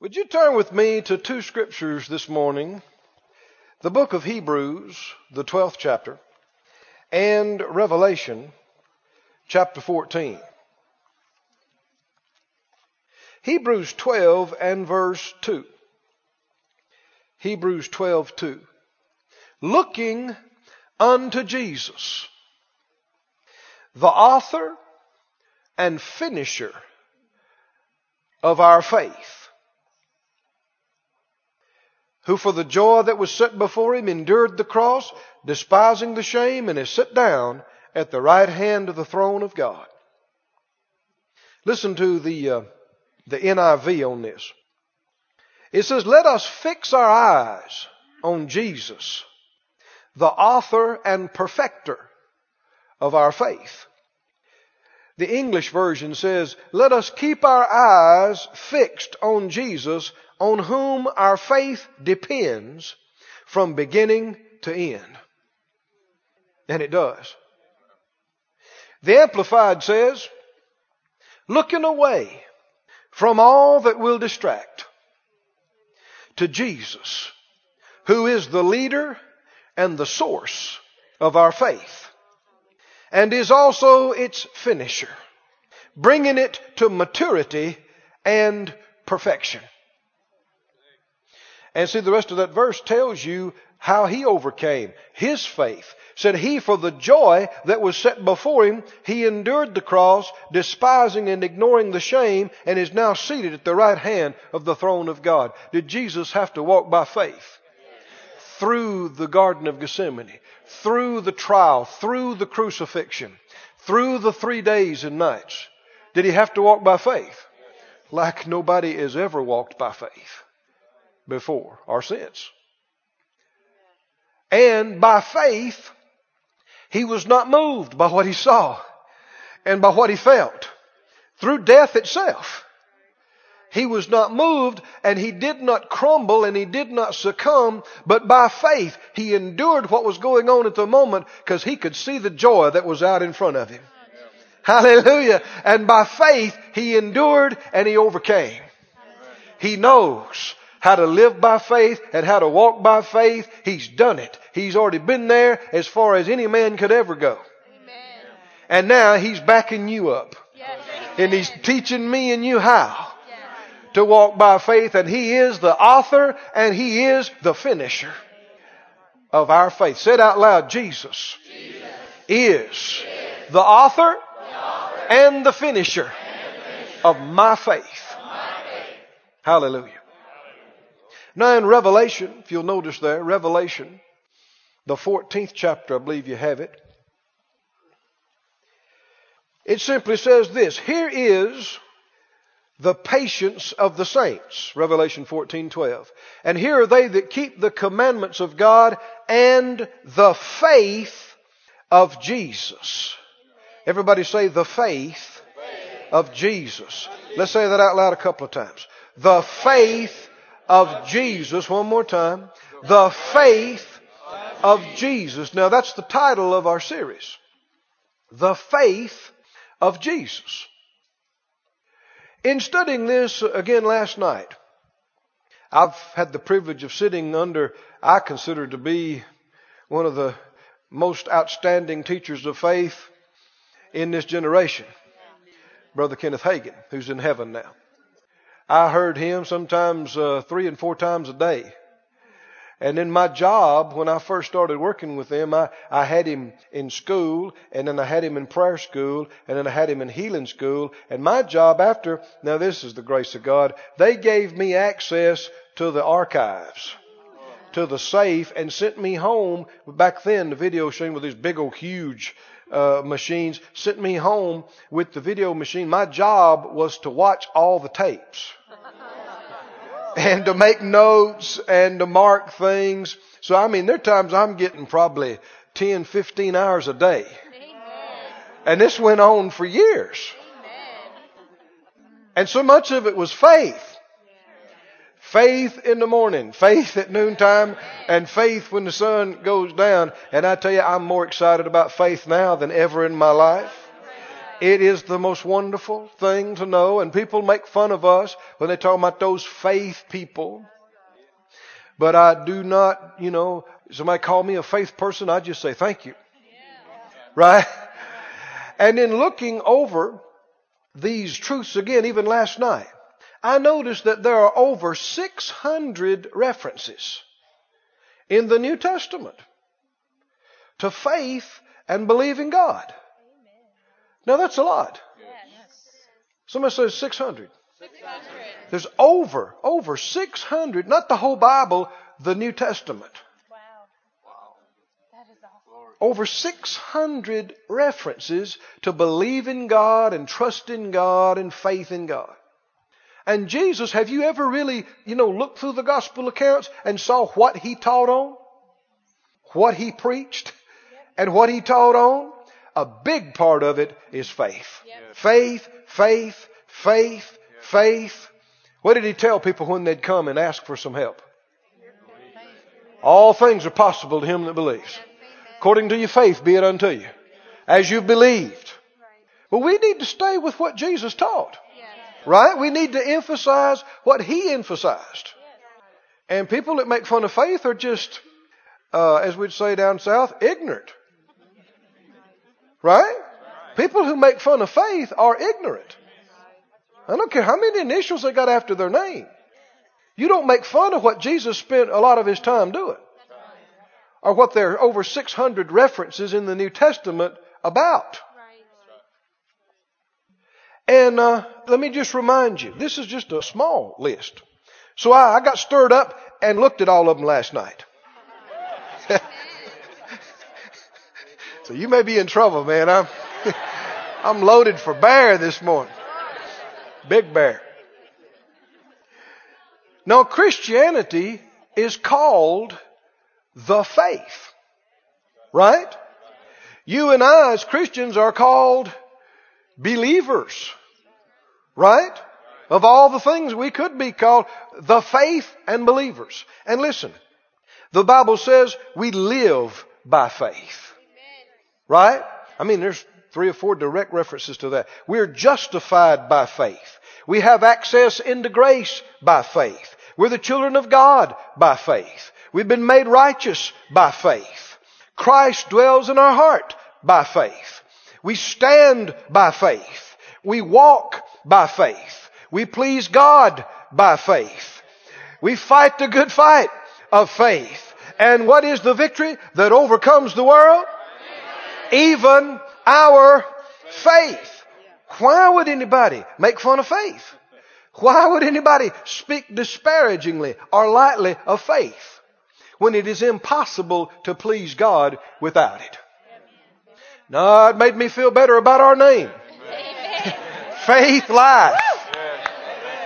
Would you turn with me to two scriptures this morning? The book of Hebrews, the 12th chapter, and Revelation, chapter 14. Hebrews 12 and verse 2. Hebrews 12, 2. Looking unto Jesus, the author and finisher of our faith, who for the joy that was set before him endured the cross, despising the shame, and is set down at the right hand of the throne of God. Listen to the, uh, the NIV on this. It says, Let us fix our eyes on Jesus, the author and perfecter of our faith. The English version says, Let us keep our eyes fixed on Jesus, on whom our faith depends from beginning to end. And it does. The Amplified says, Looking away from all that will distract to Jesus, who is the leader and the source of our faith and is also its finisher, bringing it to maturity and perfection. And see, the rest of that verse tells you how he overcame his faith. Said he, for the joy that was set before him, he endured the cross, despising and ignoring the shame, and is now seated at the right hand of the throne of God. Did Jesus have to walk by faith? Through the Garden of Gethsemane, through the trial, through the crucifixion, through the three days and nights. Did he have to walk by faith? Like nobody has ever walked by faith before or since. And by faith, he was not moved by what he saw and by what he felt through death itself. He was not moved and he did not crumble and he did not succumb, but by faith he endured what was going on at the moment because he could see the joy that was out in front of him. Hallelujah. And by faith he endured and he overcame. He knows how to live by faith and how to walk by faith. He's done it. He's already been there as far as any man could ever go. Amen. And now he's backing you up. Yes. And he's teaching me and you how yes. to walk by faith. And he is the author and he is the finisher of our faith. Say it out loud. Jesus, Jesus. Is, is the author, the author and the finisher, and the finisher of my faith. Of my faith. Hallelujah. Now in Revelation, if you'll notice there, Revelation, the 14th chapter, I believe you have it. It simply says this, here is the patience of the saints, Revelation 14:12. And here are they that keep the commandments of God and the faith of Jesus. Everybody say the faith of Jesus. Let's say that out loud a couple of times. The faith of Jesus. One more time. The faith of Jesus. Now that's the title of our series. The faith of Jesus. In studying this again last night, I've had the privilege of sitting under, I consider to be one of the most outstanding teachers of faith in this generation. Brother Kenneth Hagin, who's in heaven now. I heard him sometimes uh, three and four times a day. And in my job, when I first started working with them, I, I had him in school, and then I had him in prayer school, and then I had him in healing school. And my job after, now this is the grace of God, they gave me access to the archives, to the safe, and sent me home. Back then, the video machine with these big old huge uh, machines sent me home with the video machine. My job was to watch all the tapes and to make notes and to mark things. So, I mean, there are times I'm getting probably 10, 15 hours a day. And this went on for years. And so much of it was faith. Faith in the morning, faith at noontime, and faith when the sun goes down. And I tell you, I'm more excited about faith now than ever in my life. It is the most wonderful thing to know, and people make fun of us when they talk about those faith people. But I do not, you know, somebody call me a faith person, I just say thank you. Right? And in looking over these truths again, even last night, I noticed that there are over 600 references in the New Testament to faith and believing God. Now that's a lot. Somebody says 600. 600. There's over, over 600, not the whole Bible, the New Testament. Wow. Wow. That is awesome. Over 600 references to believe in God and trust in God and faith in God. And Jesus, have you ever really, you know, looked through the gospel accounts and saw what he taught on? What he preached? And what he taught on? A big part of it is faith. Yep. Faith, faith, faith, faith. What did he tell people when they'd come and ask for some help? All things are possible to him that believes. According to your faith be it unto you. As you've believed. But we need to stay with what Jesus taught. Right? We need to emphasize what he emphasized. And people that make fun of faith are just, uh, as we'd say down south, ignorant. Right? People who make fun of faith are ignorant. I don't care how many initials they got after their name. You don't make fun of what Jesus spent a lot of his time doing. Or what there are over 600 references in the New Testament about. And uh, let me just remind you, this is just a small list. So I, I got stirred up and looked at all of them last night. so you may be in trouble, man. I'm, I'm loaded for bear this morning. Big bear. Now Christianity is called the faith. Right? You and I as Christians are called believers. Right? Of all the things we could be called the faith and believers. And listen, the Bible says we live by faith. Right? I mean, there's three or four direct references to that. We're justified by faith. We have access into grace by faith. We're the children of God by faith. We've been made righteous by faith. Christ dwells in our heart by faith. We stand by faith. We walk by faith. We please God by faith. We fight the good fight of faith. And what is the victory that overcomes the world? Even our faith. Why would anybody make fun of faith? Why would anybody speak disparagingly or lightly of faith when it is impossible to please God without it? No, it made me feel better about our name. faith life.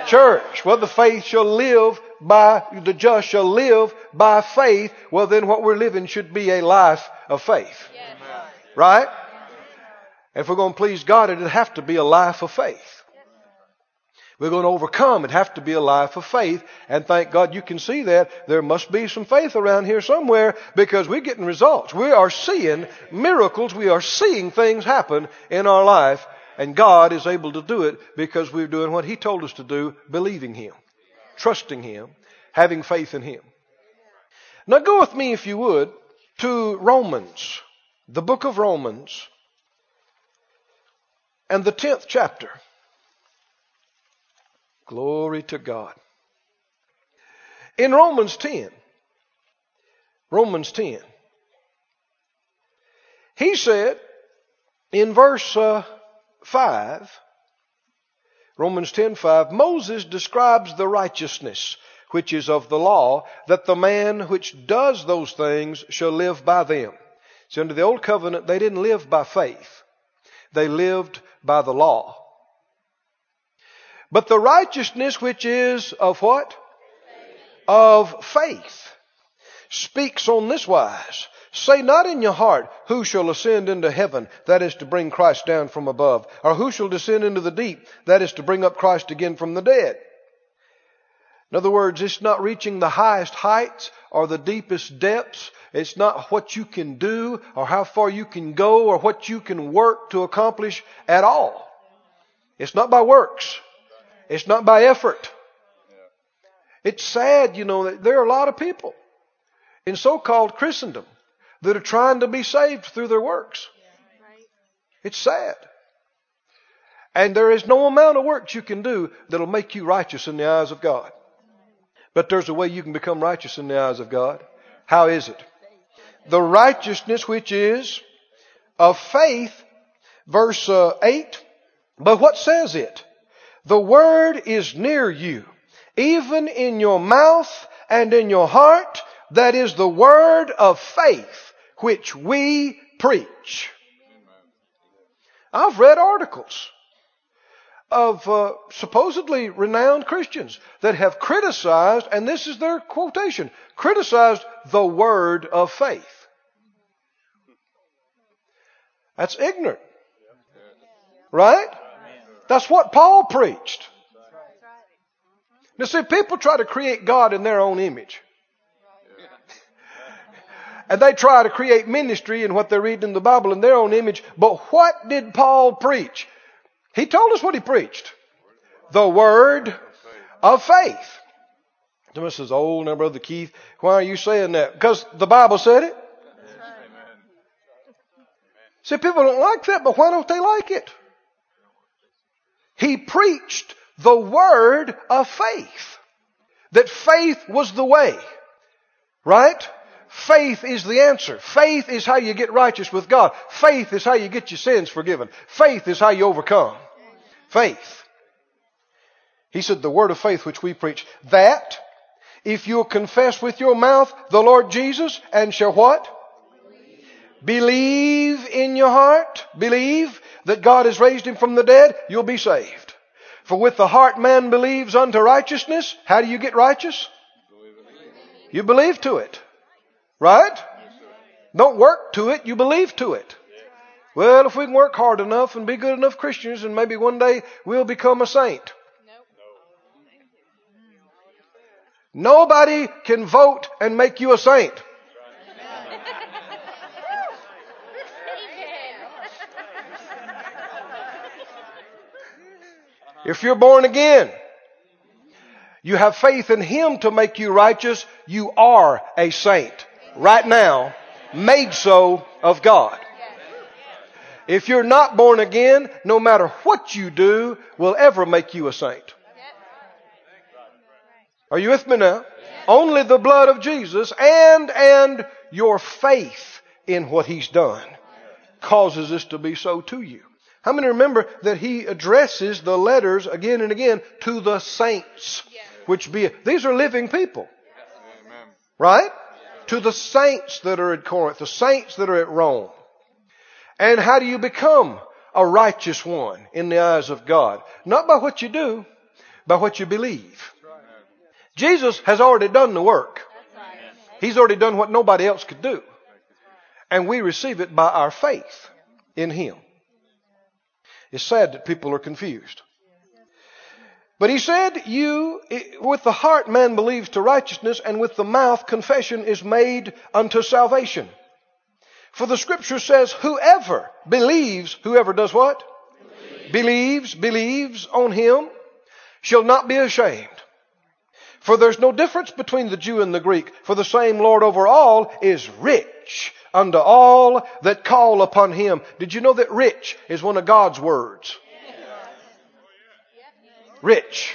Church. Well, the faith shall live by, the just shall live by faith. Well, then what we're living should be a life of faith. Right? If we're going to please God, it'd have to be a life of faith. We're going to overcome. It'd have to be a life of faith. And thank God you can see that. There must be some faith around here somewhere because we're getting results. We are seeing miracles. We are seeing things happen in our life. And God is able to do it because we're doing what He told us to do, believing Him, trusting Him, having faith in Him. Now go with me, if you would, to Romans, the book of Romans, and the 10th chapter. Glory to God. In Romans 10, Romans 10, he said in verse uh, 5, Romans 10 5, Moses describes the righteousness which is of the law, that the man which does those things shall live by them. See, under the old covenant, they didn't live by faith. They lived by the law. But the righteousness which is of what? Of faith speaks on this wise. Say not in your heart, who shall ascend into heaven? That is to bring Christ down from above. Or who shall descend into the deep? That is to bring up Christ again from the dead. In other words, it's not reaching the highest heights or the deepest depths. It's not what you can do or how far you can go or what you can work to accomplish at all. It's not by works. It's not by effort. It's sad, you know, that there are a lot of people in so-called Christendom that are trying to be saved through their works. It's sad. And there is no amount of works you can do that'll make you righteous in the eyes of God. But there's a way you can become righteous in the eyes of God. How is it? The righteousness which is of faith, verse uh, 8. But what says it? The word is near you, even in your mouth and in your heart. That is the word of faith which we preach. I've read articles of uh, supposedly renowned Christians that have criticized, and this is their quotation, criticized the word of faith. That's ignorant. Right? That's what Paul preached. Now see, people try to create God in their own image. And they try to create ministry in what they're reading in the Bible in their own image. But what did Paul preach? He told us what he preached. The word of faith. Thomas says, Oh, now, Brother Keith, why are you saying that? Because the Bible said it. See, people don't like that, but why don't they like it? He preached the word of faith. That faith was the way. Right? Faith is the answer. Faith is how you get righteous with God. Faith is how you get your sins forgiven. Faith is how you overcome. Faith. He said, the word of faith which we preach, that if you'll confess with your mouth the Lord Jesus and shall what? Believe. In your heart. Believe that God has raised him from the dead. You'll be saved. For with the heart man believes unto righteousness. How do you get righteous? You believe to it. Right? Don't work to it, you believe to it. Well, if we can work hard enough and be good enough Christians, and maybe one day we'll become a saint. Nobody can vote and make you a saint. If you're born again, you have faith in Him to make you righteous, you are a saint right now, made so of God. If you're not born again, no matter what you do will ever make you a saint. Are you with me now? Only the blood of Jesus and, and your faith in what He's done causes this to be so to you. How many remember that He addresses the letters again and again to the saints, which be, these are living people. Right? to the saints that are at Corinth, the saints that are at Rome. And how do you become a righteous one in the eyes of God? Not by what you do, by what you believe. Jesus has already done the work. He's already done what nobody else could do. And we receive it by our faith in Him. It's sad that people are confused. But he said, you, with the heart man believes to righteousness, and with the mouth confession is made unto salvation. For the scripture says, whoever believes, whoever does what? Believes, believes, believes on him, shall not be ashamed. For there's no difference between the Jew and the Greek, for the same Lord over all is rich unto all that call upon him. Did you know that rich is one of God's words? Rich.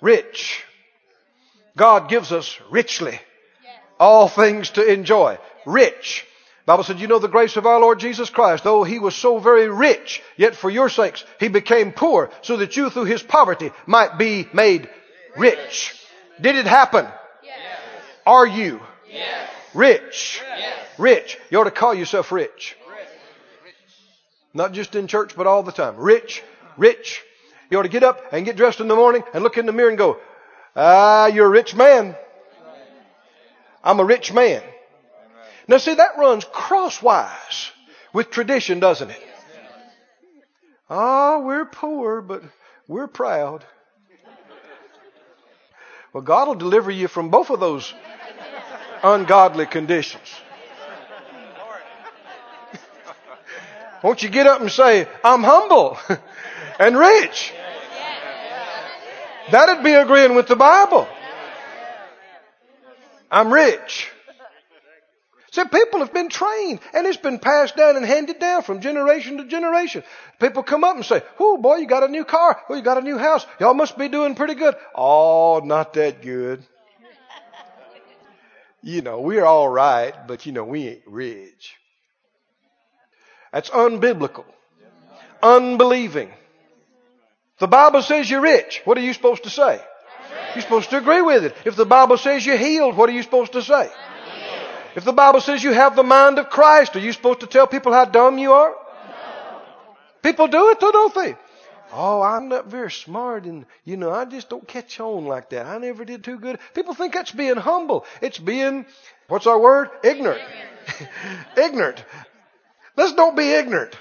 Rich. God gives us richly all things to enjoy. Rich. Bible said, you know the grace of our Lord Jesus Christ, though he was so very rich, yet for your sakes he became poor, so that you through his poverty might be made rich. Did it happen? Yes. Are you? Yes. Rich. Rich. You ought to call yourself rich. rich. Not just in church, but all the time. Rich, rich, you ought to get up and get dressed in the morning and look in the mirror and go, ah, you're a rich man. I'm a rich man. Now see, that runs crosswise with tradition, doesn't it? Ah, oh, we're poor, but we're proud. Well, God will deliver you from both of those ungodly conditions. Won't you get up and say, I'm humble and rich? That'd be agreeing with the Bible. I'm rich. See, people have been trained and it's been passed down and handed down from generation to generation. People come up and say, Oh boy, you got a new car. Oh, you got a new house. Y'all must be doing pretty good. Oh, not that good. You know, we're all right, but you know, we ain't rich. That's unbiblical. Unbelieving. The Bible says you're rich. What are you supposed to say? You're supposed to agree with it. If the Bible says you're healed, what are you supposed to say? If the Bible says you have the mind of Christ, are you supposed to tell people how dumb you are? People do it though, don't they? Oh, I'm not very smart and, you know, I just don't catch on like that. I never did too good. People think that's being humble. It's being, what's our word? Ignorant. ignorant. Let's don't be ignorant.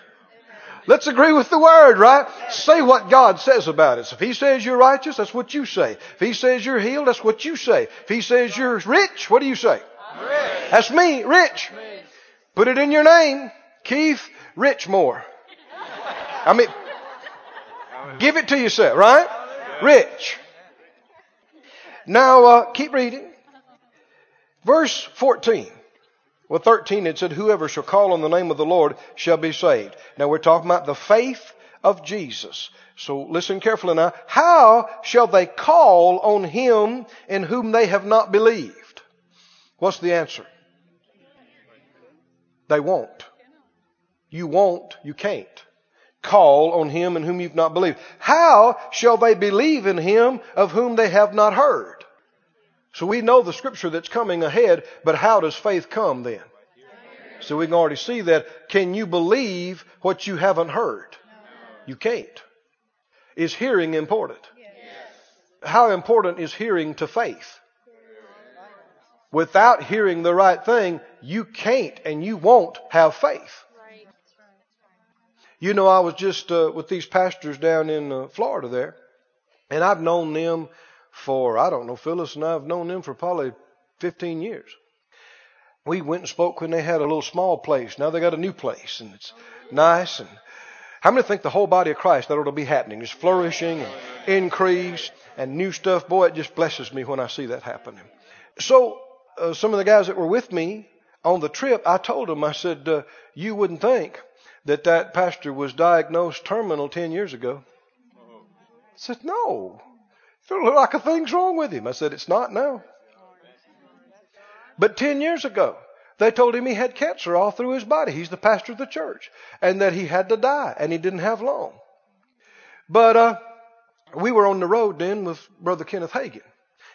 Let's agree with the word, right? Say what God says about it. If He says you're righteous, that's what you say. If He says you're healed, that's what you say. If He says you're rich, what do you say? Rich. That's me, rich. Put it in your name. Keith Richmore. I mean, give it to yourself, right? Rich. Now, uh, keep reading. Verse 14. Well, 13 it said, Whoever shall call on the name of the Lord shall be saved. Now we're talking about the faith of Jesus. So listen carefully now. How shall they call on him in whom they have not believed? What's the answer? They won't. You won't, you can't call on him in whom you've not believed. How shall they believe in him of whom they have not heard? So we know the scripture that's coming ahead, but how does faith come then? So we can already see that. Can you believe what you haven't heard? You can't. Is hearing important? How important is hearing to faith? Without hearing the right thing, you can't and you won't have faith. You know, I was just uh, with these pastors down in uh, Florida there, and I've known them for, I don't know, Phyllis and I have known them for probably 15 years. We went and spoke when they had a little small place. Now they got a new place and it's nice. And how many think the whole body of Christ that ought to be happening? Just flourishing and increase and new stuff. Boy, it just blesses me when I see that happening. So, uh, some of the guys that were with me on the trip, I told them, I said, uh, you wouldn't think that that pastor was diagnosed terminal 10 years ago. I said, no. It look like a thing's wrong with him. I said, It's not now. But 10 years ago, they told him he had cancer all through his body. He's the pastor of the church. And that he had to die, and he didn't have long. But uh, we were on the road then with Brother Kenneth Hagin.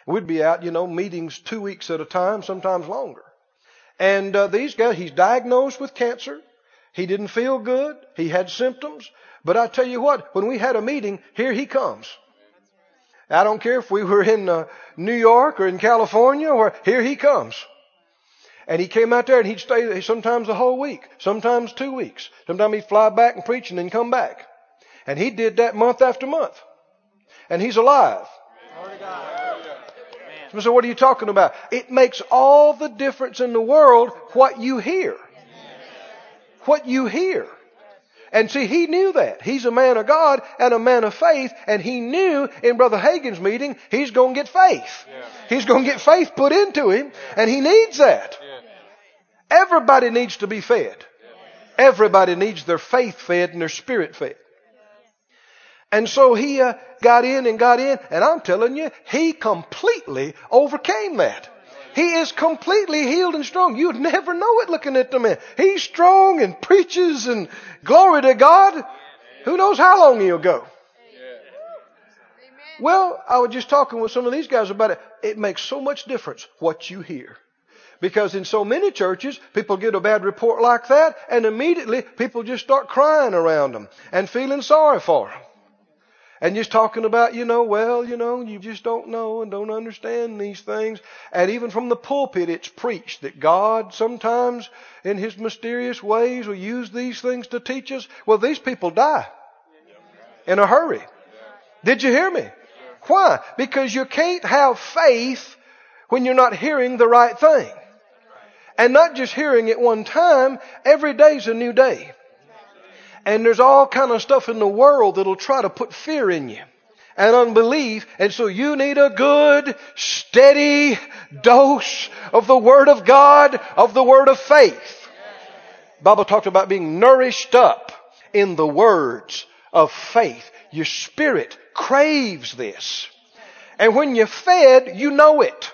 We'd be out, you know, meetings two weeks at a time, sometimes longer. And uh, these guys, he's diagnosed with cancer. He didn't feel good. He had symptoms. But I tell you what, when we had a meeting, here he comes. I don't care if we were in uh, New York or in California or here he comes. And he came out there and he'd stay sometimes a whole week, sometimes two weeks. Sometimes he'd fly back and preach and then come back. And he did that month after month. And he's alive. So what are you talking about? It makes all the difference in the world what you hear. What you hear. And see, he knew that. He's a man of God and a man of faith, and he knew in Brother Hagin's meeting he's going to get faith. Yeah. He's going to get faith put into him, and he needs that. Yeah. Everybody needs to be fed. Yeah. Everybody needs their faith fed and their spirit fed. And so he uh, got in and got in, and I'm telling you, he completely overcame that. He is completely healed and strong. You'd never know it looking at the man. He's strong and preaches and glory to God. Who knows how long he'll go. Well, I was just talking with some of these guys about it. It makes so much difference what you hear. Because in so many churches, people get a bad report like that, and immediately people just start crying around them and feeling sorry for them and just talking about, you know, well, you know, you just don't know and don't understand these things. And even from the pulpit, it's preached that God sometimes, in His mysterious ways, will use these things to teach us. Well, these people die in a hurry. Did you hear me? Why? Because you can't have faith when you're not hearing the right thing. And not just hearing it one time, every day's a new day. And there's all kind of stuff in the world that'll try to put fear in you and unbelief. And so you need a good, steady dose of the Word of God, of the Word of faith. Bible talks about being nourished up in the words of faith. Your spirit craves this. And when you're fed, you know it.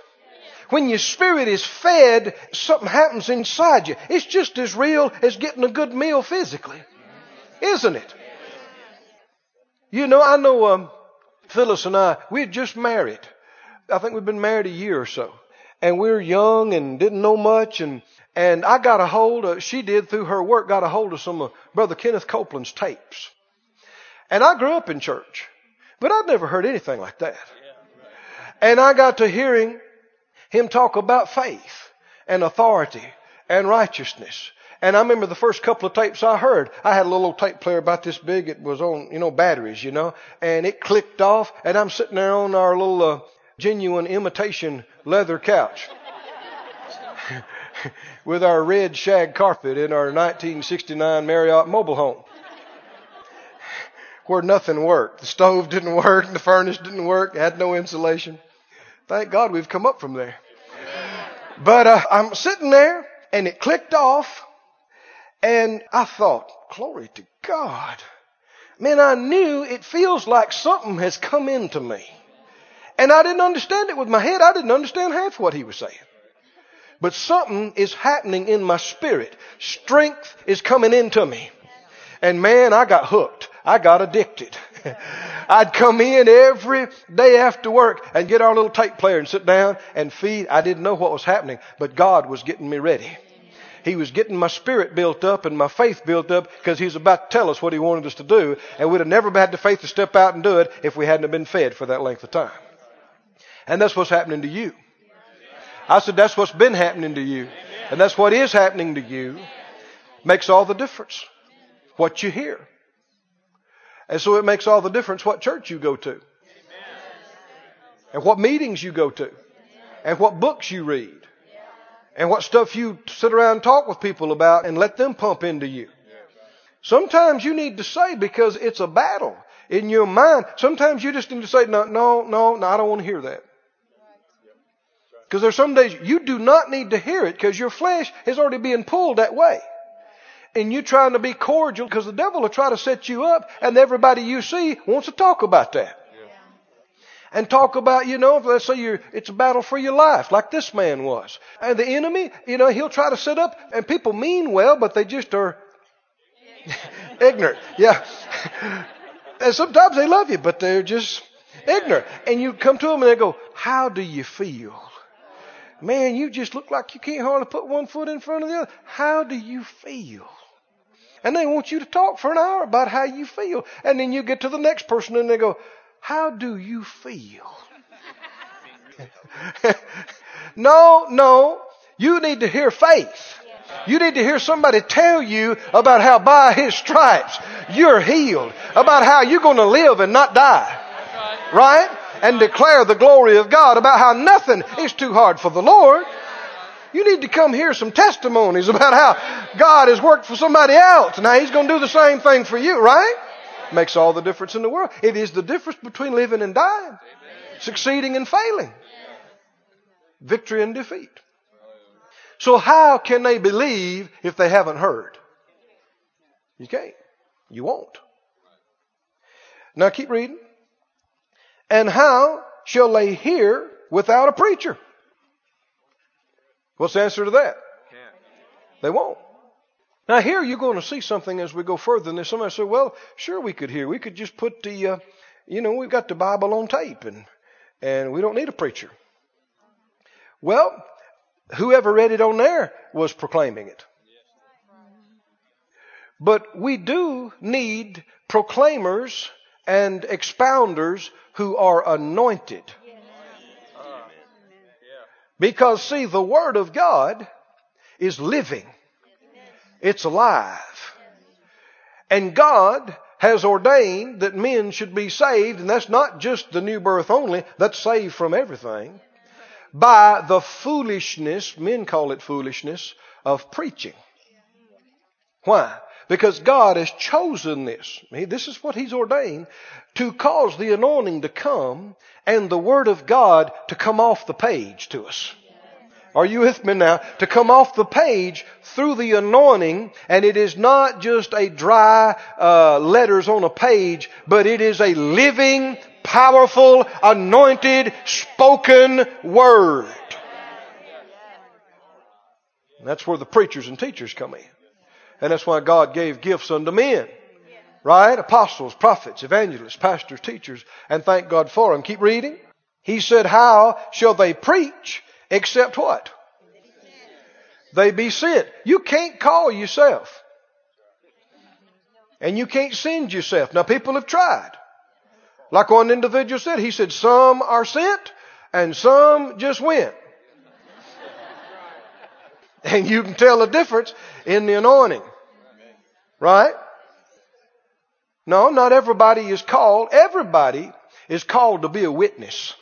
When your spirit is fed, something happens inside you. It's just as real as getting a good meal physically. Isn't it? You know, I know um, Phyllis and I, we had just married. I think we've been married a year or so. And we were young and didn't know much and and I got a hold of, she did through her work, got a hold of some of Brother Kenneth Copeland's tapes. And I grew up in church, but I'd never heard anything like that. And I got to hearing him talk about faith and authority and righteousness. And I remember the first couple of tapes I heard, I had a little tape player about this big. It was on, you know, batteries, you know, and it clicked off and I'm sitting there on our little uh, genuine imitation leather couch. with our red shag carpet in our 1969 Marriott mobile home. Where nothing worked. The stove didn't work, the furnace didn't work, had no insulation. Thank God we've come up from there. But uh, I'm sitting there and it clicked off and I thought, glory to God. Man, I knew it feels like something has come into me. And I didn't understand it with my head. I didn't understand half what he was saying. But something is happening in my spirit. Strength is coming into me. And man, I got hooked. I got addicted. I'd come in every day after work and get our little tape player and sit down and feed. I didn't know what was happening, but God was getting me ready. He was getting my spirit built up and my faith built up because He was about to tell us what He wanted us to do. And we'd have never had the faith to step out and do it if we hadn't been fed for that length of time. And that's what's happening to you. I said, that's what's been happening to you. And that's what is happening to you. Makes all the difference. What you hear. And so it makes all the difference what church you go to. And what meetings you go to. And what books you read. And what stuff you sit around and talk with people about and let them pump into you. Sometimes you need to say because it's a battle in your mind. Sometimes you just need to say, no, no, no, no, I don't want to hear that. Because there's some days you do not need to hear it because your flesh is already being pulled that way. And you're trying to be cordial because the devil will try to set you up and everybody you see wants to talk about that. And talk about, you know, let's say you're, it's a battle for your life, like this man was. And the enemy, you know, he'll try to set up, and people mean well, but they just are ignorant. Yeah. and sometimes they love you, but they're just ignorant. And you come to them and they go, how do you feel? Man, you just look like you can't hardly put one foot in front of the other. How do you feel? And they want you to talk for an hour about how you feel. And then you get to the next person and they go, How do you feel? no, no. You need to hear faith. You need to hear somebody tell you about how by His stripes you're healed. About how you're going to live and not die. Right? and declare the glory of God about how nothing is too hard for the Lord. You need to come hear some testimonies about how God has worked for somebody else Now He's going to do the same thing for you, right? Makes all the difference in the world. It is the difference between living and dying, succeeding and failing, victory and defeat. So how can they believe if they haven't heard? You can't. You won't. Now keep reading. And how shall they hear without a preacher? What's the answer to that? They won't. Now here you're going to see something as we go further. And somebody said, well, sure we could hear. We could just put the, uh, you know, we've got the Bible on tape and, and we don't need a preacher. Well, whoever read it on there was proclaiming it. But we do need proclaimers and expounders who are anointed. Because see, the Word of God is living. It's alive. And God has ordained that men should be saved, and that's not just the new birth only, that's saved from everything, by the foolishness, men call it foolishness, of preaching. Why? Because God has chosen this. This is what He's ordained to cause the anointing to come and the Word of God to come off the page to us. Are you with me now? To come off the page through the anointing, and it is not just a dry uh, letters on a page, but it is a living, powerful, anointed, spoken word. And that's where the preachers and teachers come in. And that's why God gave gifts unto men. Right? Apostles, prophets, evangelists, pastors, teachers, and thank God for them. Keep reading. He said, How shall they preach except what? They be sent. You can't call yourself. And you can't send yourself. Now people have tried. Like one individual said, he said, some are sent and some just went. And you can tell the difference in the anointing. Right? No, not everybody is called. Everybody is called to be a witness.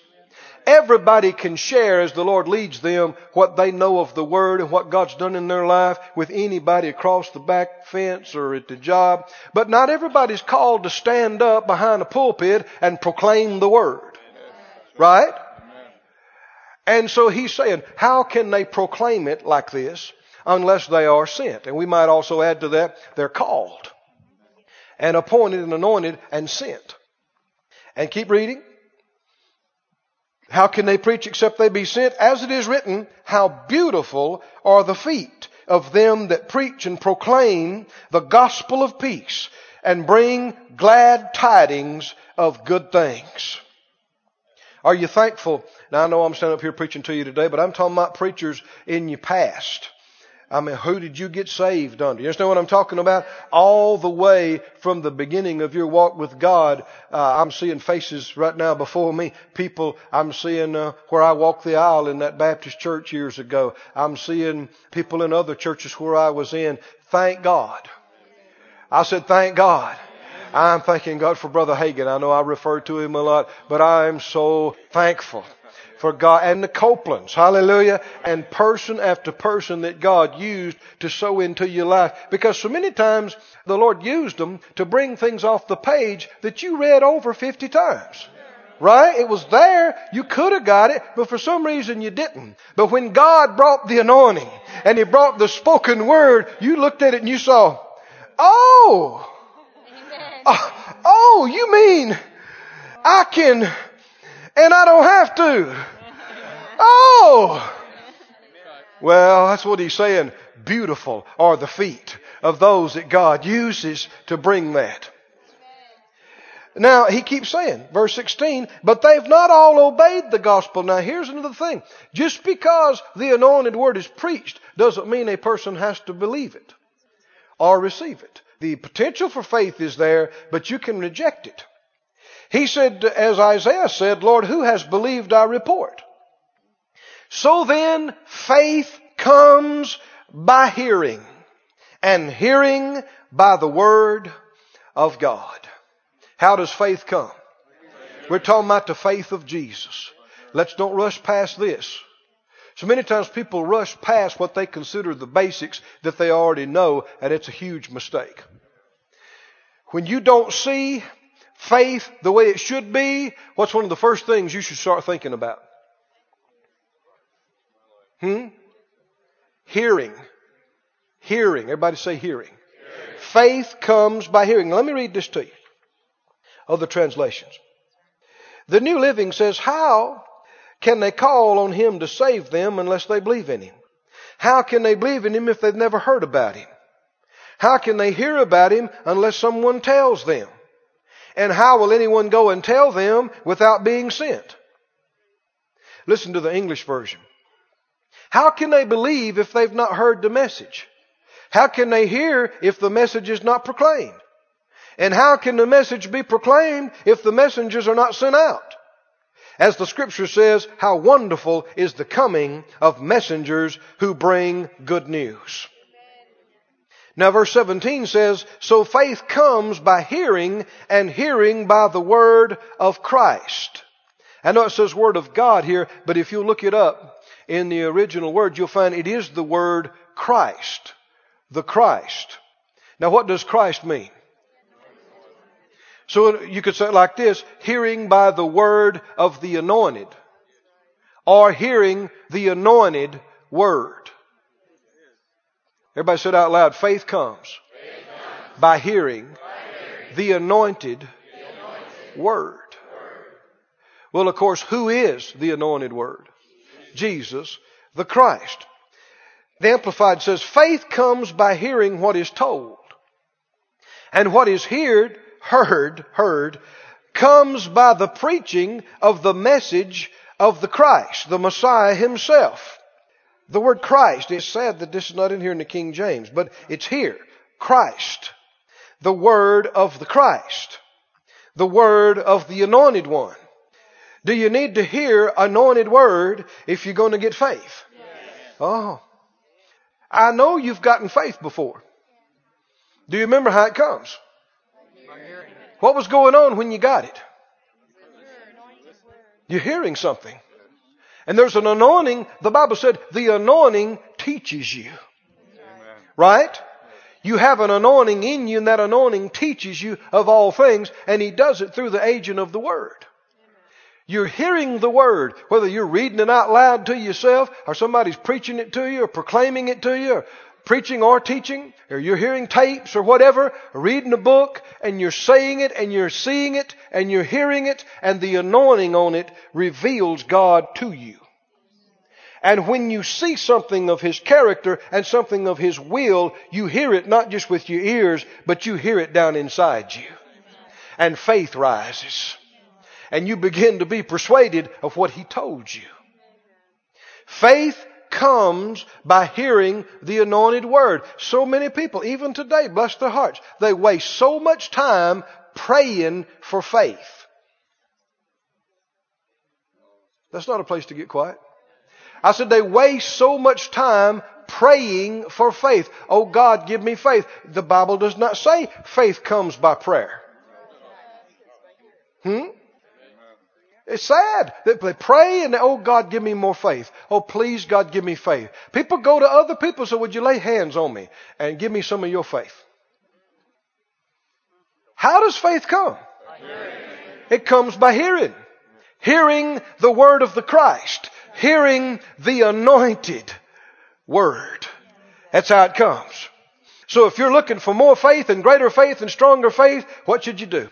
Everybody can share as the Lord leads them what they know of the Word and what God's done in their life with anybody across the back fence or at the job. But not everybody's called to stand up behind a pulpit and proclaim the Word. Right? And so he's saying, how can they proclaim it like this unless they are sent? And we might also add to that, they're called and appointed and anointed and sent. And keep reading. How can they preach except they be sent? As it is written, how beautiful are the feet of them that preach and proclaim the gospel of peace and bring glad tidings of good things. Are you thankful? Now I know I'm standing up here preaching to you today, but I'm talking about preachers in your past. I mean, who did you get saved under? You understand what I'm talking about? All the way from the beginning of your walk with God, uh, I'm seeing faces right now before me. People, I'm seeing uh, where I walked the aisle in that Baptist church years ago. I'm seeing people in other churches where I was in. Thank God. I said, thank God. I'm thanking God for Brother Hagin. I know I refer to him a lot, but I'm so thankful for God and the Copelands, hallelujah, and person after person that God used to sow into your life. Because so many times the Lord used them to bring things off the page that you read over 50 times. Right? It was there. You could have got it, but for some reason you didn't. But when God brought the anointing and He brought the spoken word, you looked at it and you saw, oh, oh, oh, you mean I can, and I don't have to. Oh! Well, that's what he's saying. Beautiful are the feet of those that God uses to bring that. Now, he keeps saying, verse 16, but they've not all obeyed the gospel. Now, here's another thing. Just because the anointed word is preached doesn't mean a person has to believe it or receive it. The potential for faith is there, but you can reject it. He said, as Isaiah said, Lord, who has believed our report? So then, faith comes by hearing, and hearing by the Word of God. How does faith come? We're talking about the faith of Jesus. Let's don't rush past this. So many times people rush past what they consider the basics that they already know, and it's a huge mistake. When you don't see faith the way it should be, what's one of the first things you should start thinking about? Hmm? Hearing. Hearing. Everybody say hearing. hearing. Faith comes by hearing. Let me read this to you. Other translations. The New Living says, How can they call on Him to save them unless they believe in Him? How can they believe in Him if they've never heard about Him? How can they hear about Him unless someone tells them? And how will anyone go and tell them without being sent? Listen to the English version. How can they believe if they've not heard the message? How can they hear if the message is not proclaimed? And how can the message be proclaimed if the messengers are not sent out? As the scripture says, how wonderful is the coming of messengers who bring good news. Now verse 17 says, So faith comes by hearing, and hearing by the word of Christ. I know it says word of God here, but if you look it up in the original word, you'll find it is the word Christ. The Christ. Now what does Christ mean? So you could say it like this, hearing by the word of the anointed. Or hearing the anointed word. Everybody said out loud, faith comes, faith comes. By, hearing by hearing the anointed, the anointed word. word. Well, of course, who is the anointed word? Jesus, the Christ. The Amplified says, faith comes by hearing what is told. And what is heard, heard, heard, comes by the preaching of the message of the Christ, the Messiah himself. The word Christ, it's sad that this is not in here in the King James, but it's here. Christ. The word of the Christ. The word of the anointed one. Do you need to hear anointed word if you're going to get faith? Yes. Oh. I know you've gotten faith before. Do you remember how it comes? What was going on when you got it? You're hearing something. And there's an anointing. The Bible said the anointing teaches you. Right? You have an anointing in you and that anointing teaches you of all things and He does it through the agent of the Word. You're hearing the Word, whether you're reading it out loud to yourself or somebody's preaching it to you or proclaiming it to you or preaching or teaching, or you're hearing tapes or whatever, or reading a book, and you're saying it, and you're seeing it, and you're hearing it, and the anointing on it reveals God to you. And when you see something of His character and something of His will, you hear it not just with your ears, but you hear it down inside you. And faith rises. And you begin to be persuaded of what He told you. Faith comes by hearing the anointed word. So many people, even today, bless their hearts, they waste so much time praying for faith. That's not a place to get quiet. I said they waste so much time praying for faith. Oh God, give me faith. The Bible does not say faith comes by prayer. Hmm? It's sad that they pray and, oh God, give me more faith. Oh please, God, give me faith. People go to other people say, would you lay hands on me and give me some of your faith? How does faith come? It comes by hearing. Hearing the word of the Christ. Hearing the anointed word. That's how it comes. So if you're looking for more faith and greater faith and stronger faith, what should you do?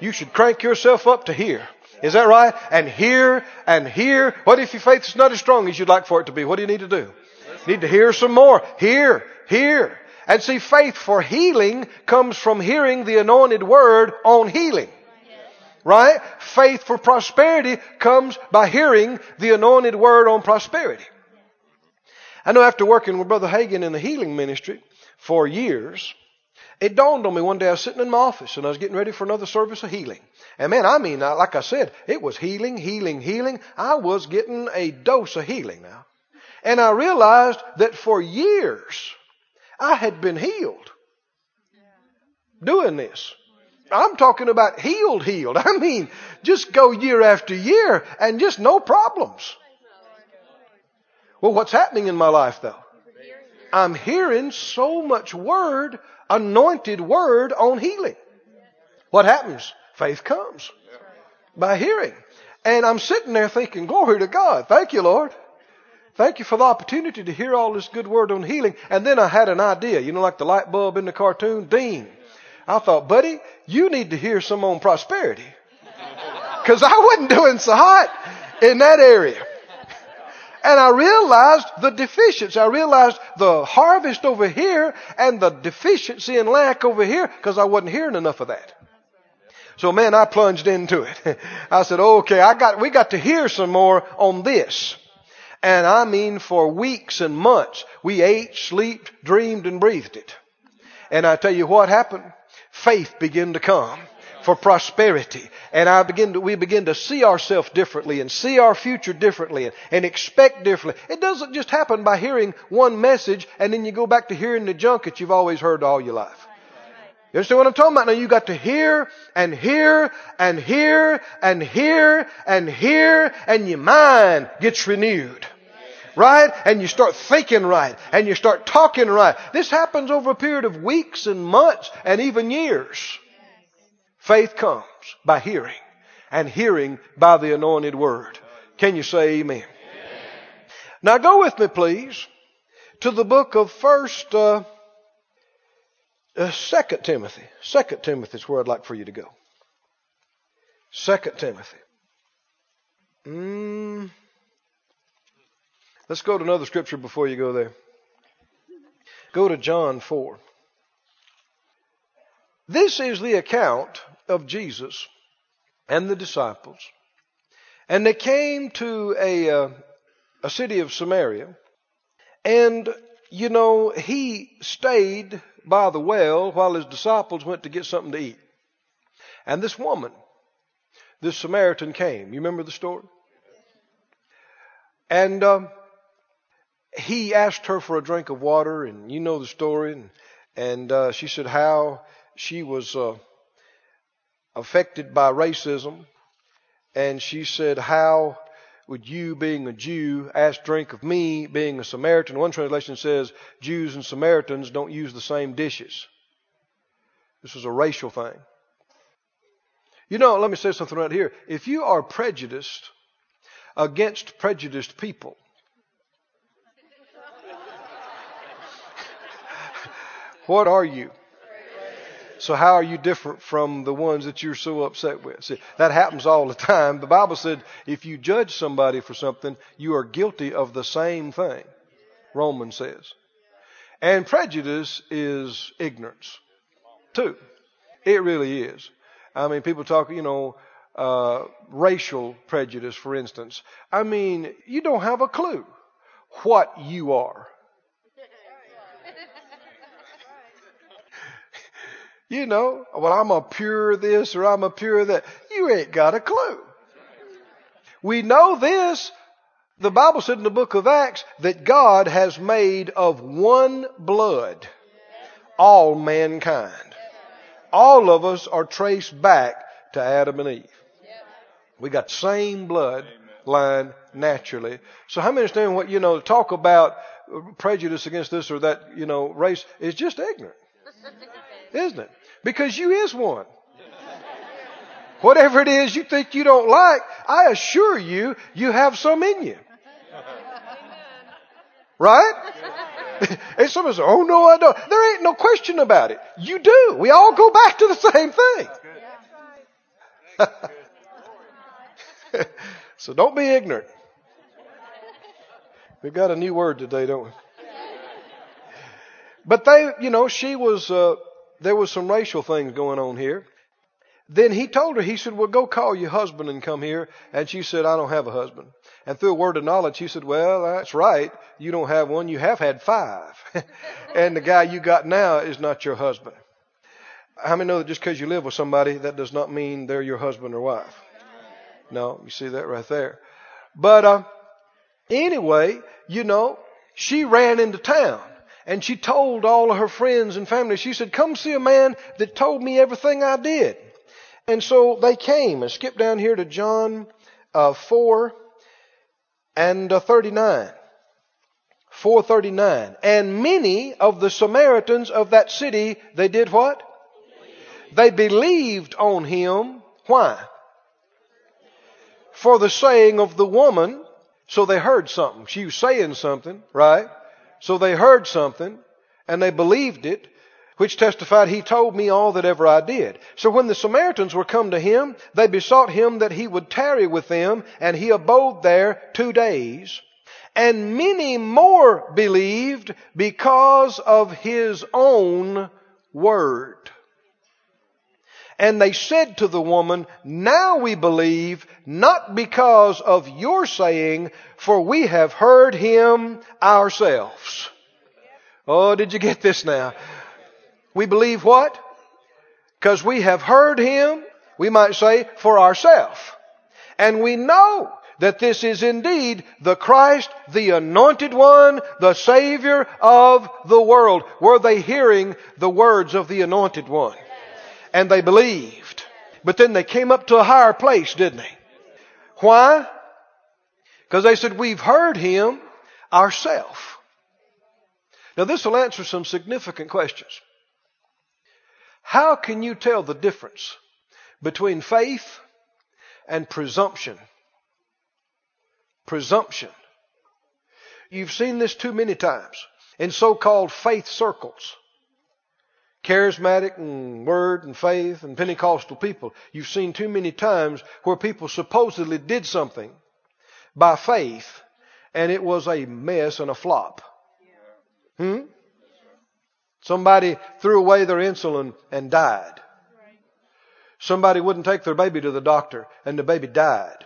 You should crank yourself up to hear. Is that right? And hear and hear. What if your faith is not as strong as you'd like for it to be? What do you need to do? You need to hear some more. Hear, hear. And see, faith for healing comes from hearing the anointed word on healing. Right? Faith for prosperity comes by hearing the anointed word on prosperity. I know after working with Brother Hagin in the healing ministry for years, it dawned on me one day I was sitting in my office and I was getting ready for another service of healing. And man, I mean, uh, like I said, it was healing, healing, healing. I was getting a dose of healing now. And I realized that for years I had been healed doing this. I'm talking about healed, healed. I mean, just go year after year and just no problems. Well, what's happening in my life though? I'm hearing so much word, anointed word on healing. What happens? Faith comes by hearing. And I'm sitting there thinking, glory to God. Thank you, Lord. Thank you for the opportunity to hear all this good word on healing. And then I had an idea, you know, like the light bulb in the cartoon, ding. I thought, buddy, you need to hear some on prosperity. Cause I wasn't doing so hot in that area. And I realized the deficiency. I realized the harvest over here and the deficiency and lack over here because I wasn't hearing enough of that. So man, I plunged into it. I said, okay, I got, we got to hear some more on this. And I mean for weeks and months, we ate, slept, dreamed, and breathed it. And I tell you what happened. Faith began to come. for prosperity. And I begin to, we begin to see ourselves differently and see our future differently and, and expect differently. It doesn't just happen by hearing one message and then you go back to hearing the junk that you've always heard all your life. You understand what I'm talking about? Now you got to hear and hear and hear and hear and hear and your mind gets renewed. Right? And you start thinking right and you start talking right. This happens over a period of weeks and months and even years. Faith comes by hearing and hearing by the anointed word. Can you say amen? amen. Now go with me please to the book of first, uh, uh, Second Timothy. Second Timothy is where I'd like for you to go. Second Timothy. Mm. Let's go to another scripture before you go there. Go to John 4. This is the account of Jesus and the disciples. And they came to a, uh, a city of Samaria. And, you know, he stayed by the well while his disciples went to get something to eat. And this woman, this Samaritan came. You remember the story? And um, he asked her for a drink of water, and you know the story. And, and uh, she said how she was uh, affected by racism. And she said, How would you, being a Jew, ask drink of me, being a Samaritan? One translation says Jews and Samaritans don't use the same dishes. This is a racial thing. You know, let me say something right here. If you are prejudiced against prejudiced people, what are you? So how are you different from the ones that you're so upset with? See, that happens all the time. The Bible said if you judge somebody for something, you are guilty of the same thing. Romans says. And prejudice is ignorance, too. It really is. I mean, people talk, you know, uh, racial prejudice, for instance. I mean, you don't have a clue what you are. You know, well, I'm a pure this or I'm a pure that. You ain't got a clue. We know this. The Bible said in the book of Acts that God has made of one blood all mankind. All of us are traced back to Adam and Eve. We got same blood line naturally. So how many understand what, you know, talk about prejudice against this or that, you know, race is just ignorant. Isn't it? Because you is one. Whatever it is you think you don't like, I assure you, you have some in you. Right? and some say, oh no, I don't. There ain't no question about it. You do. We all go back to the same thing. so don't be ignorant. We've got a new word today, don't we? But they, you know, she was, uh, there was some racial things going on here. Then he told her, he said, well, go call your husband and come here. And she said, I don't have a husband. And through a word of knowledge, he said, well, that's right. You don't have one. You have had five. and the guy you got now is not your husband. How many know that just because you live with somebody, that does not mean they're your husband or wife? No, you see that right there. But, uh, anyway, you know, she ran into town and she told all of her friends and family, she said, come see a man that told me everything I did. And so they came and skipped down here to John uh, 4 and uh, 39. 439. And many of the Samaritans of that city, they did what? They believed on him. Why? For the saying of the woman. So they heard something. She was saying something, right? So they heard something and they believed it, which testified, He told me all that ever I did. So when the Samaritans were come to him, they besought him that he would tarry with them, and he abode there two days. And many more believed because of his own word. And they said to the woman, Now we believe, not because of your saying, for we have heard him ourselves. Oh, did you get this now? We believe what? Because we have heard him we might say, for ourselves. And we know that this is indeed the Christ, the anointed one, the Savior of the world. Were they hearing the words of the anointed one? And they believed. But then they came up to a higher place, didn't they? Why? Because they said, we've heard him ourselves. Now this will answer some significant questions. How can you tell the difference between faith and presumption? Presumption. You've seen this too many times in so-called faith circles. Charismatic and word and faith and Pentecostal people. You've seen too many times where people supposedly did something by faith and it was a mess and a flop. Hmm? Somebody threw away their insulin and died. Somebody wouldn't take their baby to the doctor and the baby died.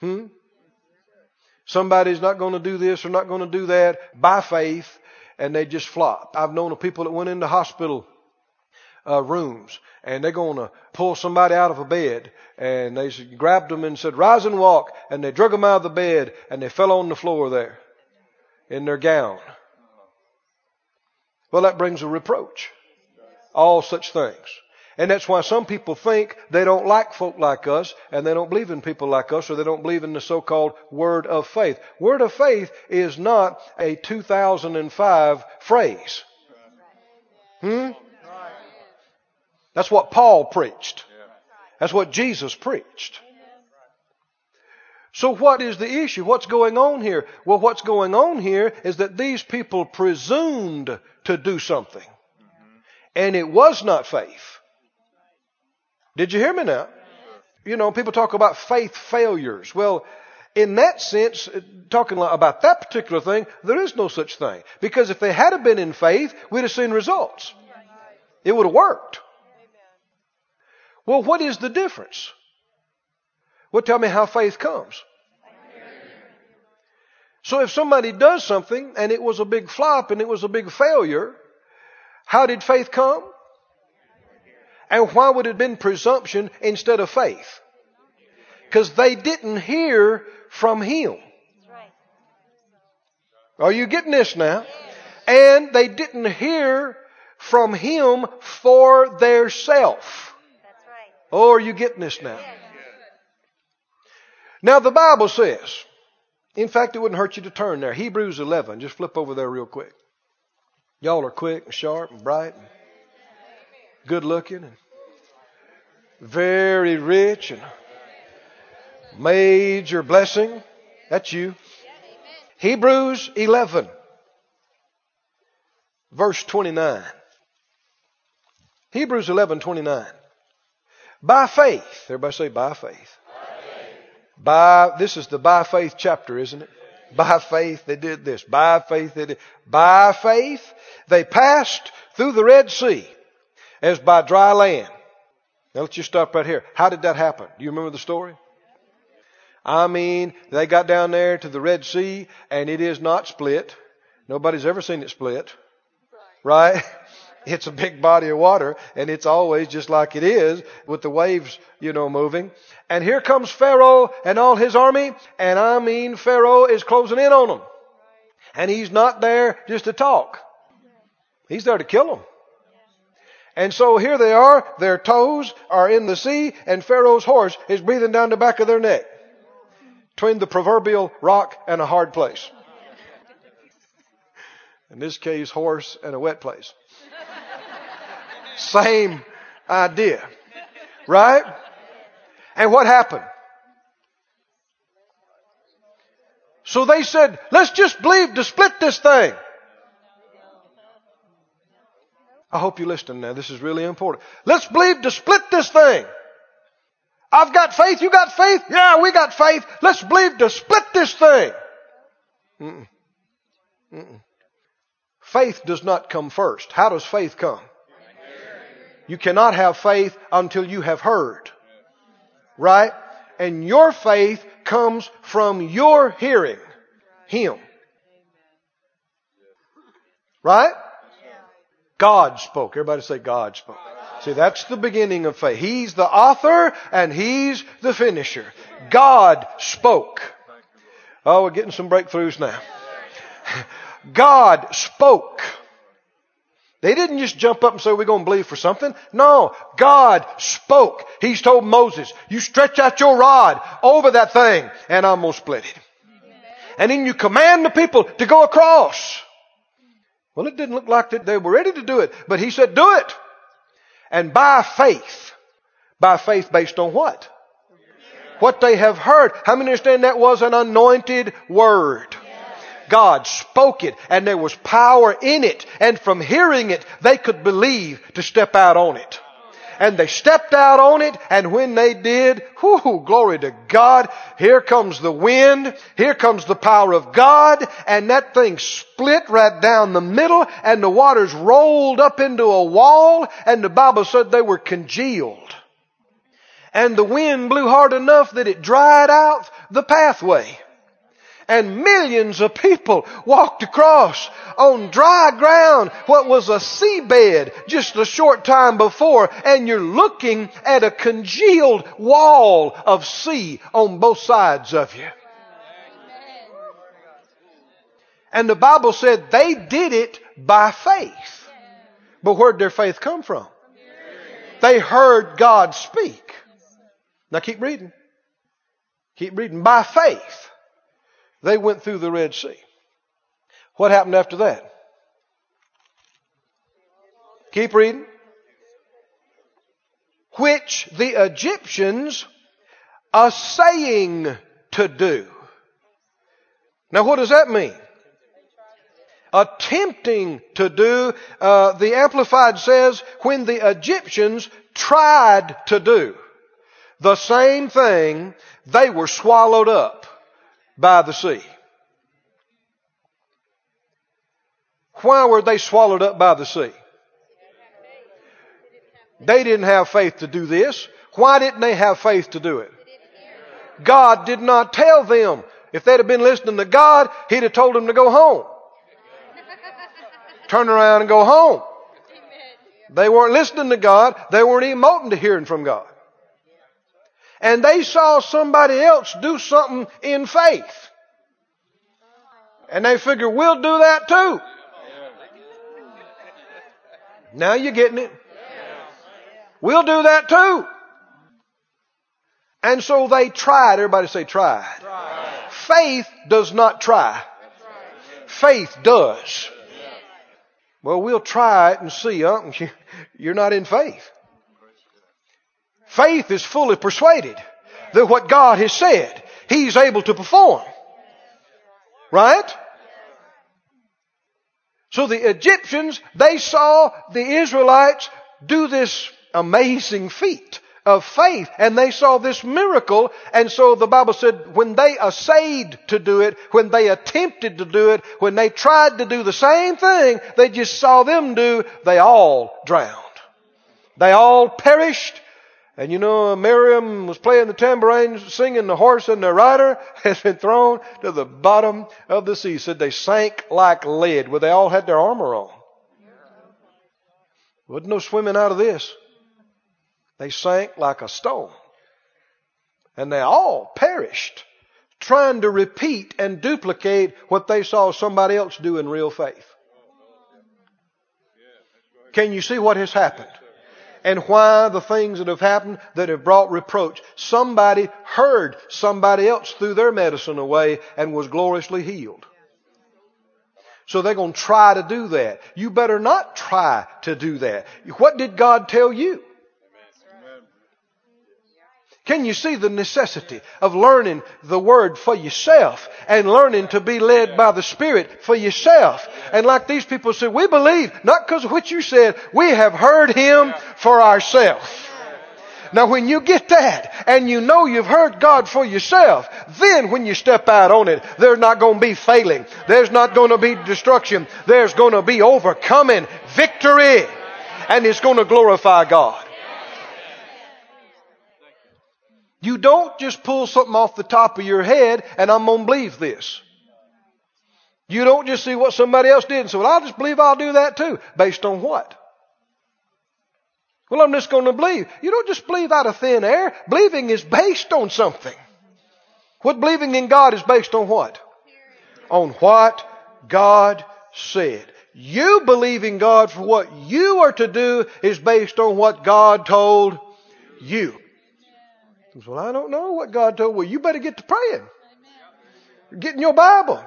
Hmm? Somebody's not going to do this or not going to do that by faith and they just flop. I've known of people that went into hospital uh, rooms and they're going to pull somebody out of a bed and they grabbed them and said, rise and walk. And they drug them out of the bed and they fell on the floor there in their gown. Well, that brings a reproach. All such things. And that's why some people think they don't like folk like us and they don't believe in people like us or they don't believe in the so-called word of faith. Word of faith is not a 2005 phrase. Hmm? That's what Paul preached. That's what Jesus preached. So what is the issue? What's going on here? Well, what's going on here is that these people presumed to do something. And it was not faith. Did you hear me now? You know, people talk about faith failures. Well, in that sense, uh, talking about that particular thing, there is no such thing. Because if they had been in faith, we'd have seen results. It would have worked. Well, what is the difference? Well, tell me how faith comes. So if somebody does something and it was a big flop and it was a big failure, how did faith come? And why would it have been presumption instead of faith? Because they didn't hear from Him. Are you getting this now? And they didn't hear from Him for their self. Oh, are you getting this now? Now the Bible says, in fact, it wouldn't hurt you to turn there. Hebrews 11. Just flip over there real quick. Y'all are quick and sharp and bright and good looking and very rich and major blessing. That's you. Hebrews 11, verse 29. Hebrews 11, 29. By faith, everybody say by faith. By, this is the by faith chapter, isn't it? By faith they did this. By faith they did. By faith they passed through the Red Sea as by dry land. Now let's just stop right here. How did that happen? Do you remember the story? I mean, they got down there to the Red Sea and it is not split. Nobody's ever seen it split. Right? It's a big body of water and it's always just like it is with the waves, you know, moving. And here comes Pharaoh and all his army and I mean Pharaoh is closing in on them. And he's not there just to talk. He's there to kill them. And so here they are, their toes are in the sea and Pharaoh's horse is breathing down the back of their neck. Between the proverbial rock and a hard place. In this case, horse and a wet place. Same idea. Right? And what happened? So they said, let's just believe to split this thing. I hope you listen now. This is really important. Let's believe to split this thing. I've got faith. You got faith? Yeah, we got faith. Let's believe to split this thing. Mm-mm. Mm-mm. Faith does not come first. How does faith come? You cannot have faith until you have heard. Right? And your faith comes from your hearing Him. Right? God spoke. Everybody say God spoke. See, that's the beginning of faith. He's the author and He's the finisher. God spoke. Oh, we're getting some breakthroughs now. God spoke. They didn't just jump up and say, we're going to believe for something. No, God spoke. He's told Moses, you stretch out your rod over that thing and I'm going to split it. And then you command the people to go across. Well, it didn't look like that they were ready to do it, but he said, do it. And by faith, by faith based on what? What they have heard. How many understand that was an anointed word? God spoke it and there was power in it. And from hearing it, they could believe to step out on it. And they stepped out on it, and when they did, whoo, glory to God, here comes the wind, here comes the power of God, and that thing split right down the middle, and the waters rolled up into a wall, and the Bible said they were congealed. And the wind blew hard enough that it dried out the pathway and millions of people walked across on dry ground what was a seabed just a short time before and you're looking at a congealed wall of sea on both sides of you. And the Bible said they did it by faith. But where'd their faith come from? They heard God speak. Now keep reading. Keep reading. By faith. They went through the Red Sea. What happened after that? Keep reading. Which the Egyptians are saying to do. Now what does that mean? Attempting to do, uh, the Amplified says, when the Egyptians tried to do the same thing, they were swallowed up by the sea. Why were they swallowed up by the sea? They didn't have faith to do this. Why didn't they have faith to do it? God did not tell them. If they'd have been listening to God, He'd have told them to go home. Turn around and go home. They weren't listening to God. They weren't even open to hearing from God and they saw somebody else do something in faith. And they figure we'll do that too. Now you're getting it. We'll do that too. And so they tried. Everybody say tried. Faith does not try. Faith does. Well, we'll try it and see. Huh? You're not in faith. Faith is fully persuaded that what God has said, He's able to perform. Right? So the Egyptians, they saw the Israelites do this amazing feat of faith and they saw this miracle and so the Bible said when they essayed to do it, when they attempted to do it, when they tried to do the same thing they just saw them do, they all drowned. They all perished and you know, Miriam was playing the tambourine, singing the horse and the rider has been thrown to the bottom of the sea. Said they sank like lead. Well, they all had their armor on. Wasn't no swimming out of this. They sank like a stone. And they all perished trying to repeat and duplicate what they saw somebody else do in real faith. Can you see what has happened? And why the things that have happened that have brought reproach. Somebody heard somebody else threw their medicine away and was gloriously healed. So they're going to try to do that. You better not try to do that. What did God tell you? Can you see the necessity of learning the Word for yourself and learning to be led by the Spirit for yourself? And like these people said, we believe, not because of what you said, we have heard Him for ourselves. Now when you get that and you know you've heard God for yourself, then when you step out on it, there's not going to be failing. There's not going to be destruction. There's going to be overcoming victory. And it's going to glorify God. You don't just pull something off the top of your head and I'm going to believe this. You don't just see what somebody else did and say, well, I'll just believe I'll do that too. Based on what? Well, I'm just going to believe. You don't just believe out of thin air. Believing is based on something. What believing in God is based on what? On what God said. You believing God for what you are to do is based on what God told you. Well, I don't know what God told. Well, you better get to praying. Get in your Bible.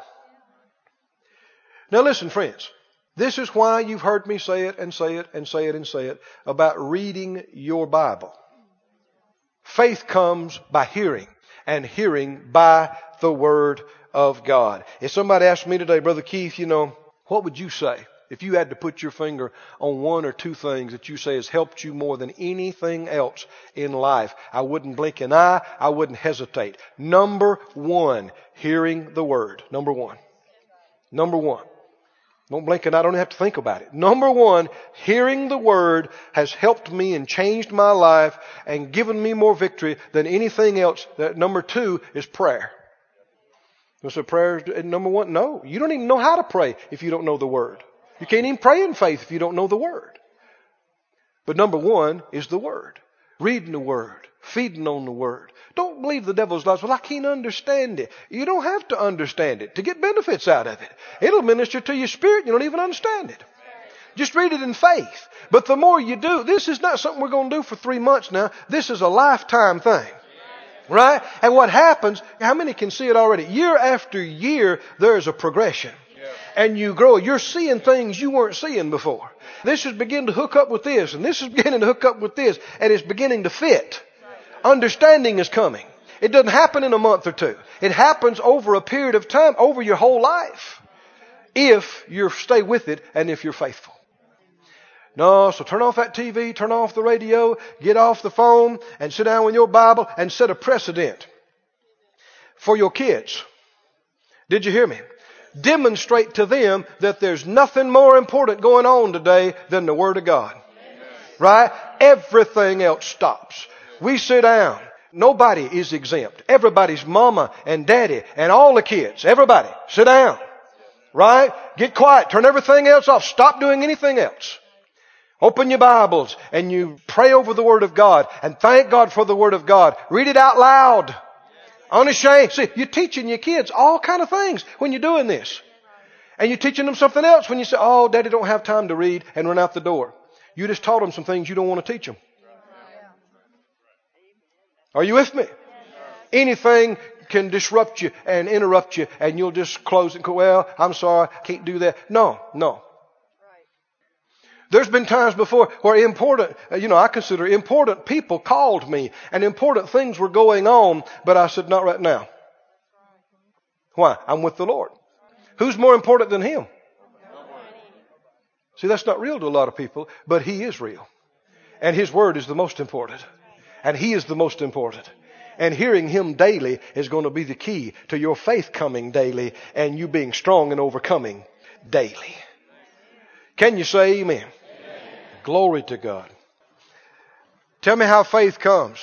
Now listen, friends. This is why you've heard me say it and say it and say it and say it about reading your Bible. Faith comes by hearing and hearing by the Word of God. If somebody asked me today, Brother Keith, you know, what would you say if you had to put your finger on one or two things that you say has helped you more than anything else in life? I wouldn't blink an eye. I wouldn't hesitate. Number one, hearing the Word. Number one. Number one. Don't blink and I don't have to think about it. Number one, hearing the word has helped me and changed my life and given me more victory than anything else. Number two is prayer. So prayer is number one. No, you don't even know how to pray if you don't know the word. You can't even pray in faith if you don't know the word. But number one is the word. Reading the word, feeding on the word. Don't believe the devil's lies. Well, I can't understand it. You don't have to understand it to get benefits out of it. It'll minister to your spirit. You don't even understand it. Just read it in faith. But the more you do, this is not something we're going to do for three months now. This is a lifetime thing. Right? And what happens, how many can see it already? Year after year, there's a progression. And you grow. You're seeing things you weren't seeing before. This is beginning to hook up with this, and this is beginning to hook up with this, and it's beginning to fit. Understanding is coming. It doesn't happen in a month or two. It happens over a period of time, over your whole life. If you stay with it and if you're faithful. No, so turn off that TV, turn off the radio, get off the phone, and sit down with your Bible and set a precedent for your kids. Did you hear me? Demonstrate to them that there's nothing more important going on today than the Word of God. Right? Everything else stops. We sit down. Nobody is exempt. Everybody's mama and daddy and all the kids. Everybody, sit down. Right? Get quiet. Turn everything else off. Stop doing anything else. Open your Bibles and you pray over the Word of God and thank God for the Word of God. Read it out loud. Unashamed. See, you're teaching your kids all kind of things when you're doing this. And you're teaching them something else when you say, oh, daddy don't have time to read and run out the door. You just taught them some things you don't want to teach them. Are you with me? Anything can disrupt you and interrupt you and you'll just close and go, well, I'm sorry, I can't do that. No, no. There's been times before where important, uh, you know, I consider important people called me and important things were going on, but I said, not right now. Why? I'm with the Lord. Who's more important than Him? See, that's not real to a lot of people, but He is real. And His Word is the most important. And He is the most important. And hearing Him daily is going to be the key to your faith coming daily and you being strong and overcoming daily. Can you say amen? Glory to God. Tell me how faith comes.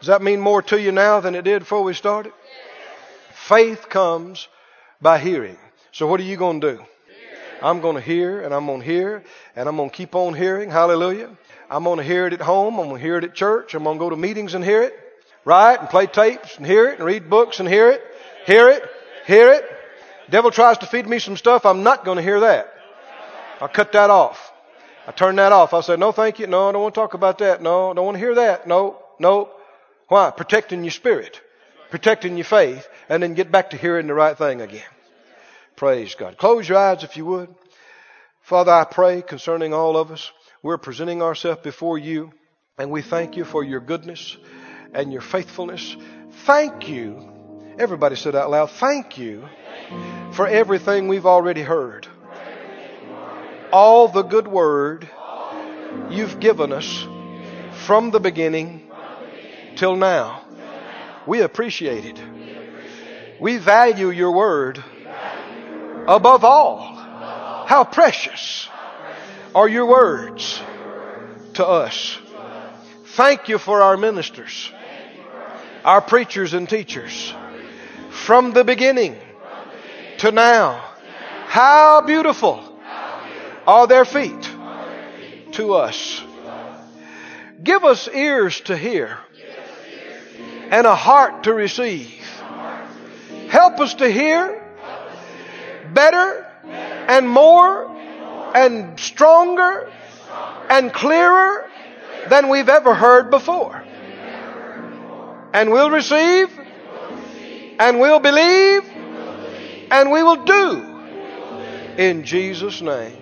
Does that mean more to you now than it did before we started? Faith comes by hearing. So what are you going to do? I'm going to hear and I'm going to hear and I'm going to keep on hearing. Hallelujah. I'm going to hear it at home. I'm going to hear it at church. I'm going to go to meetings and hear it. Right? And play tapes and hear it and read books and hear it. Hear it. Hear it. Devil tries to feed me some stuff. I'm not going to hear that. I'll cut that off. I turned that off. I said, no, thank you. No, I don't want to talk about that. No, I don't want to hear that. No, no. Why? Protecting your spirit. Protecting your faith. And then get back to hearing the right thing again. Praise God. Close your eyes if you would. Father, I pray concerning all of us. We're presenting ourselves before you, and we thank you for your goodness and your faithfulness. Thank you. Everybody said out loud, thank you for everything we've already heard. All the good word you've given us from the beginning till now. We appreciate it. We value your word above all. How precious are your words to us. Thank you for our ministers, our preachers and teachers from the beginning to now. How beautiful are their feet to us Give us ears to hear and a heart to receive. Help us to hear better and more and stronger and clearer than we've ever heard before. And we'll receive and we'll believe and we will do in Jesus' name.